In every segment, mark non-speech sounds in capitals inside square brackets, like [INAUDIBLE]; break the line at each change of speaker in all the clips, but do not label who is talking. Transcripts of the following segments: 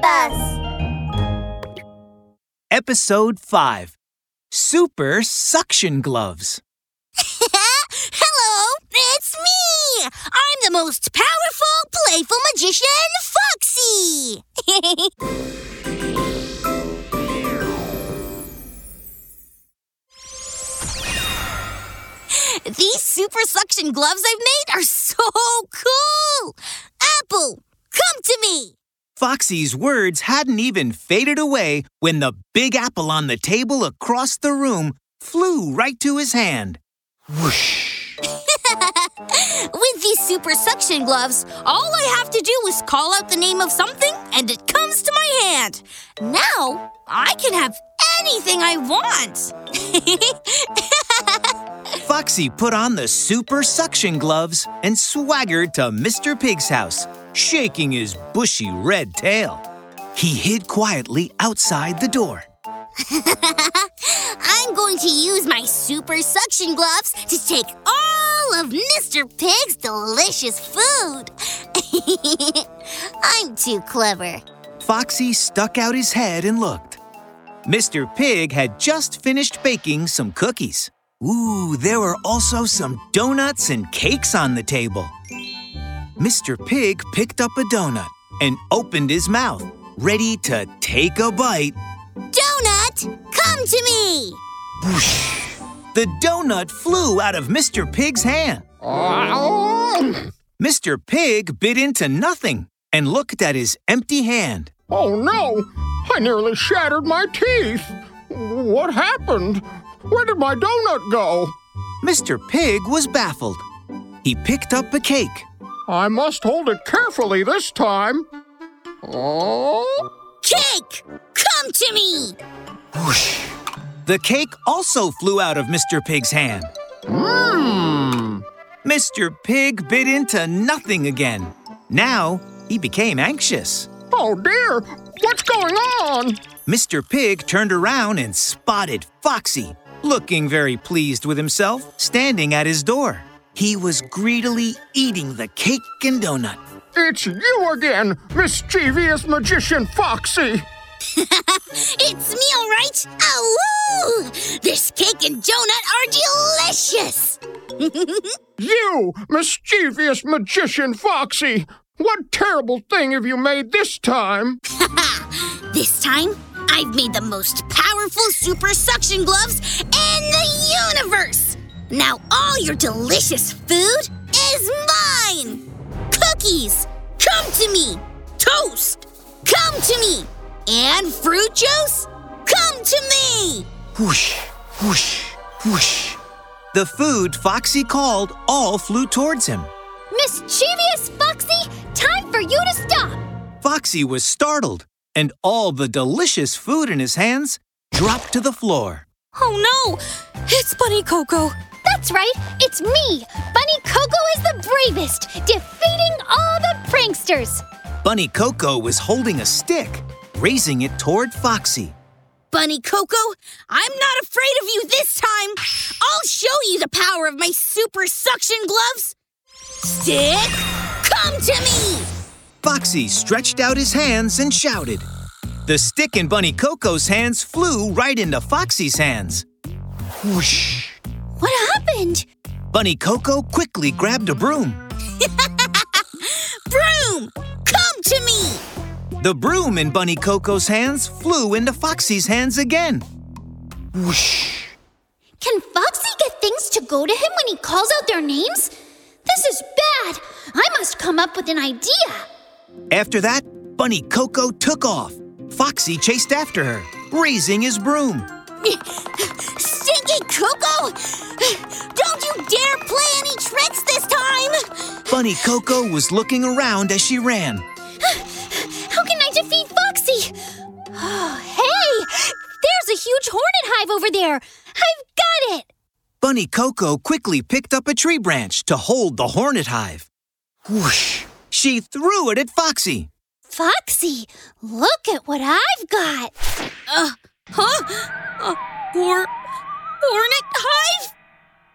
Bus.
Episode 5 Super Suction Gloves. [LAUGHS]
Hello, it's me! I'm the most powerful, playful magician, Foxie! [LAUGHS] These super suction gloves I've made are so cool! Apple, come to me!
Foxie's words hadn't even faded away when the big apple on the table across the room flew right to his hand. Whoosh! [LAUGHS]
With these super suction gloves, all I have to do is call out the name of something and it comes to my hand. Now I can have anything I want. [LAUGHS]
Foxie put on the super suction gloves and swaggered to Mr. Pig's house, shaking his bushy red tail. He hid quietly outside the door. [LAUGHS]
I'm going to use my super suction gloves to take all of Mr. Pig's delicious food. [LAUGHS] I'm too clever.
Foxie stuck out his head and looked. Mr. Pig had just finished baking some cookies. Ooh, there were also some donuts and cakes on the table. Mr. Pig picked up a donut and opened his mouth, ready to take a bite.
Donut, come to me.
Whoosh! The donut flew out of Mr. Pig's hand. Mr. Pig bit into nothing and looked at his empty hand.
Oh no! I nearly shattered my teeth! What happened? Where did my donut go?
Mr. Pig was baffled. He picked up a cake.
I must hold it carefully this time. Oh,
Cake, come to me.
Whoosh! The cake also flew out of Mr. Pig's hand.
mmm.
Mr. Pig bit into nothing again. Now he became anxious.
Oh dear, what's going on?
Mr. Pig turned around and spotted Foxie, looking very pleased with himself, standing at his door. He was greedily eating the cake and donut.
It's you again, mischievous magician Foxie. [LAUGHS]
It's me, all right. Oh, woo! This cake and donut are delicious. [LAUGHS]
You, mischievous magician Foxie. What terrible thing have you made this time? [LAUGHS]
This time, I've made the most powerful super suction gloves in the universe. Now all your delicious food is mine. Cookies, come to me. Toast, come to me. And fruit juice, come to me.
Whoosh, whoosh, whoosh. The food Foxie called all flew towards him.
Mischievous Foxie, time for you to stop.
Foxie was startled, and all the delicious food in his hands dropped to the floor.
Oh no, it's Bunny Coco.
That's right, it's me. Bunny Coco is the bravest, defeating all the pranksters.
Bunny Coco was holding a stick, raising it toward Foxie.
Bunny Coco, I'm not afraid of you this time. I'll show you the power of my super suction gloves. Stick, come to me.
Foxie stretched out his hands and shouted. The stick in Bunny Coco's hands flew right into Foxie's hands. Whoosh!
What happened?
Bunny Coco quickly grabbed a broom. [LAUGHS]
Broom, come to me.
The broom in Bunny Coco's hands flew into Foxie's hands again. Whoosh!
Can Foxie get things to go to him when he calls out their names? This is bad. I must come up with an idea.
After that, Bunny Coco took off. Foxie chased after her, raising his broom. [LAUGHS]
Stinky Coco, don't you dare play any tricks this time.
Bunny Coco was looking around as she ran.
How can I defeat Foxie? Oh, hey! There's a huge hornet hive over there. I've got it.
Bunny Coco quickly picked up a tree branch to hold the hornet hive. Whoosh! She threw it at Foxie.
Foxie, look at what I've got.
Uh, huh? Uh, hor- hornet hive?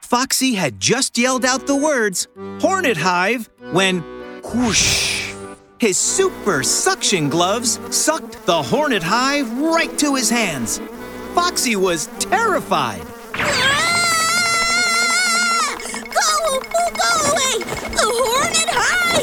Foxie had just yelled out the words, Hornet Hive, when whoosh! His super suction gloves sucked the Hornet Hive right to his hands. Foxie was terrified.
Ah! Go, go away! The hornet hive!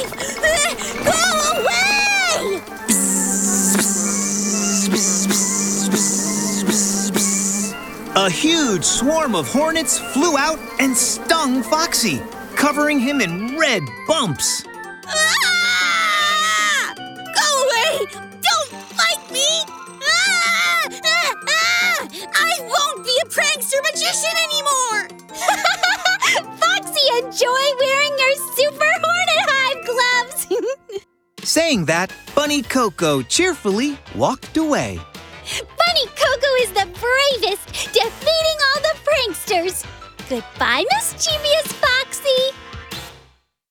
A huge swarm of hornets flew out and stung Foxie, covering him in red bumps.
Ah! Go away! Don't bite me! Ah! Ah! Ah! I won't be a prankster magician anymore! [LAUGHS]
Foxie, enjoy wearing your super hornet hive gloves! [LAUGHS]
Saying that, Bunny Coco cheerfully walked away.
Is the bravest, defeating all the pranksters. Goodbye, mischievous Foxie.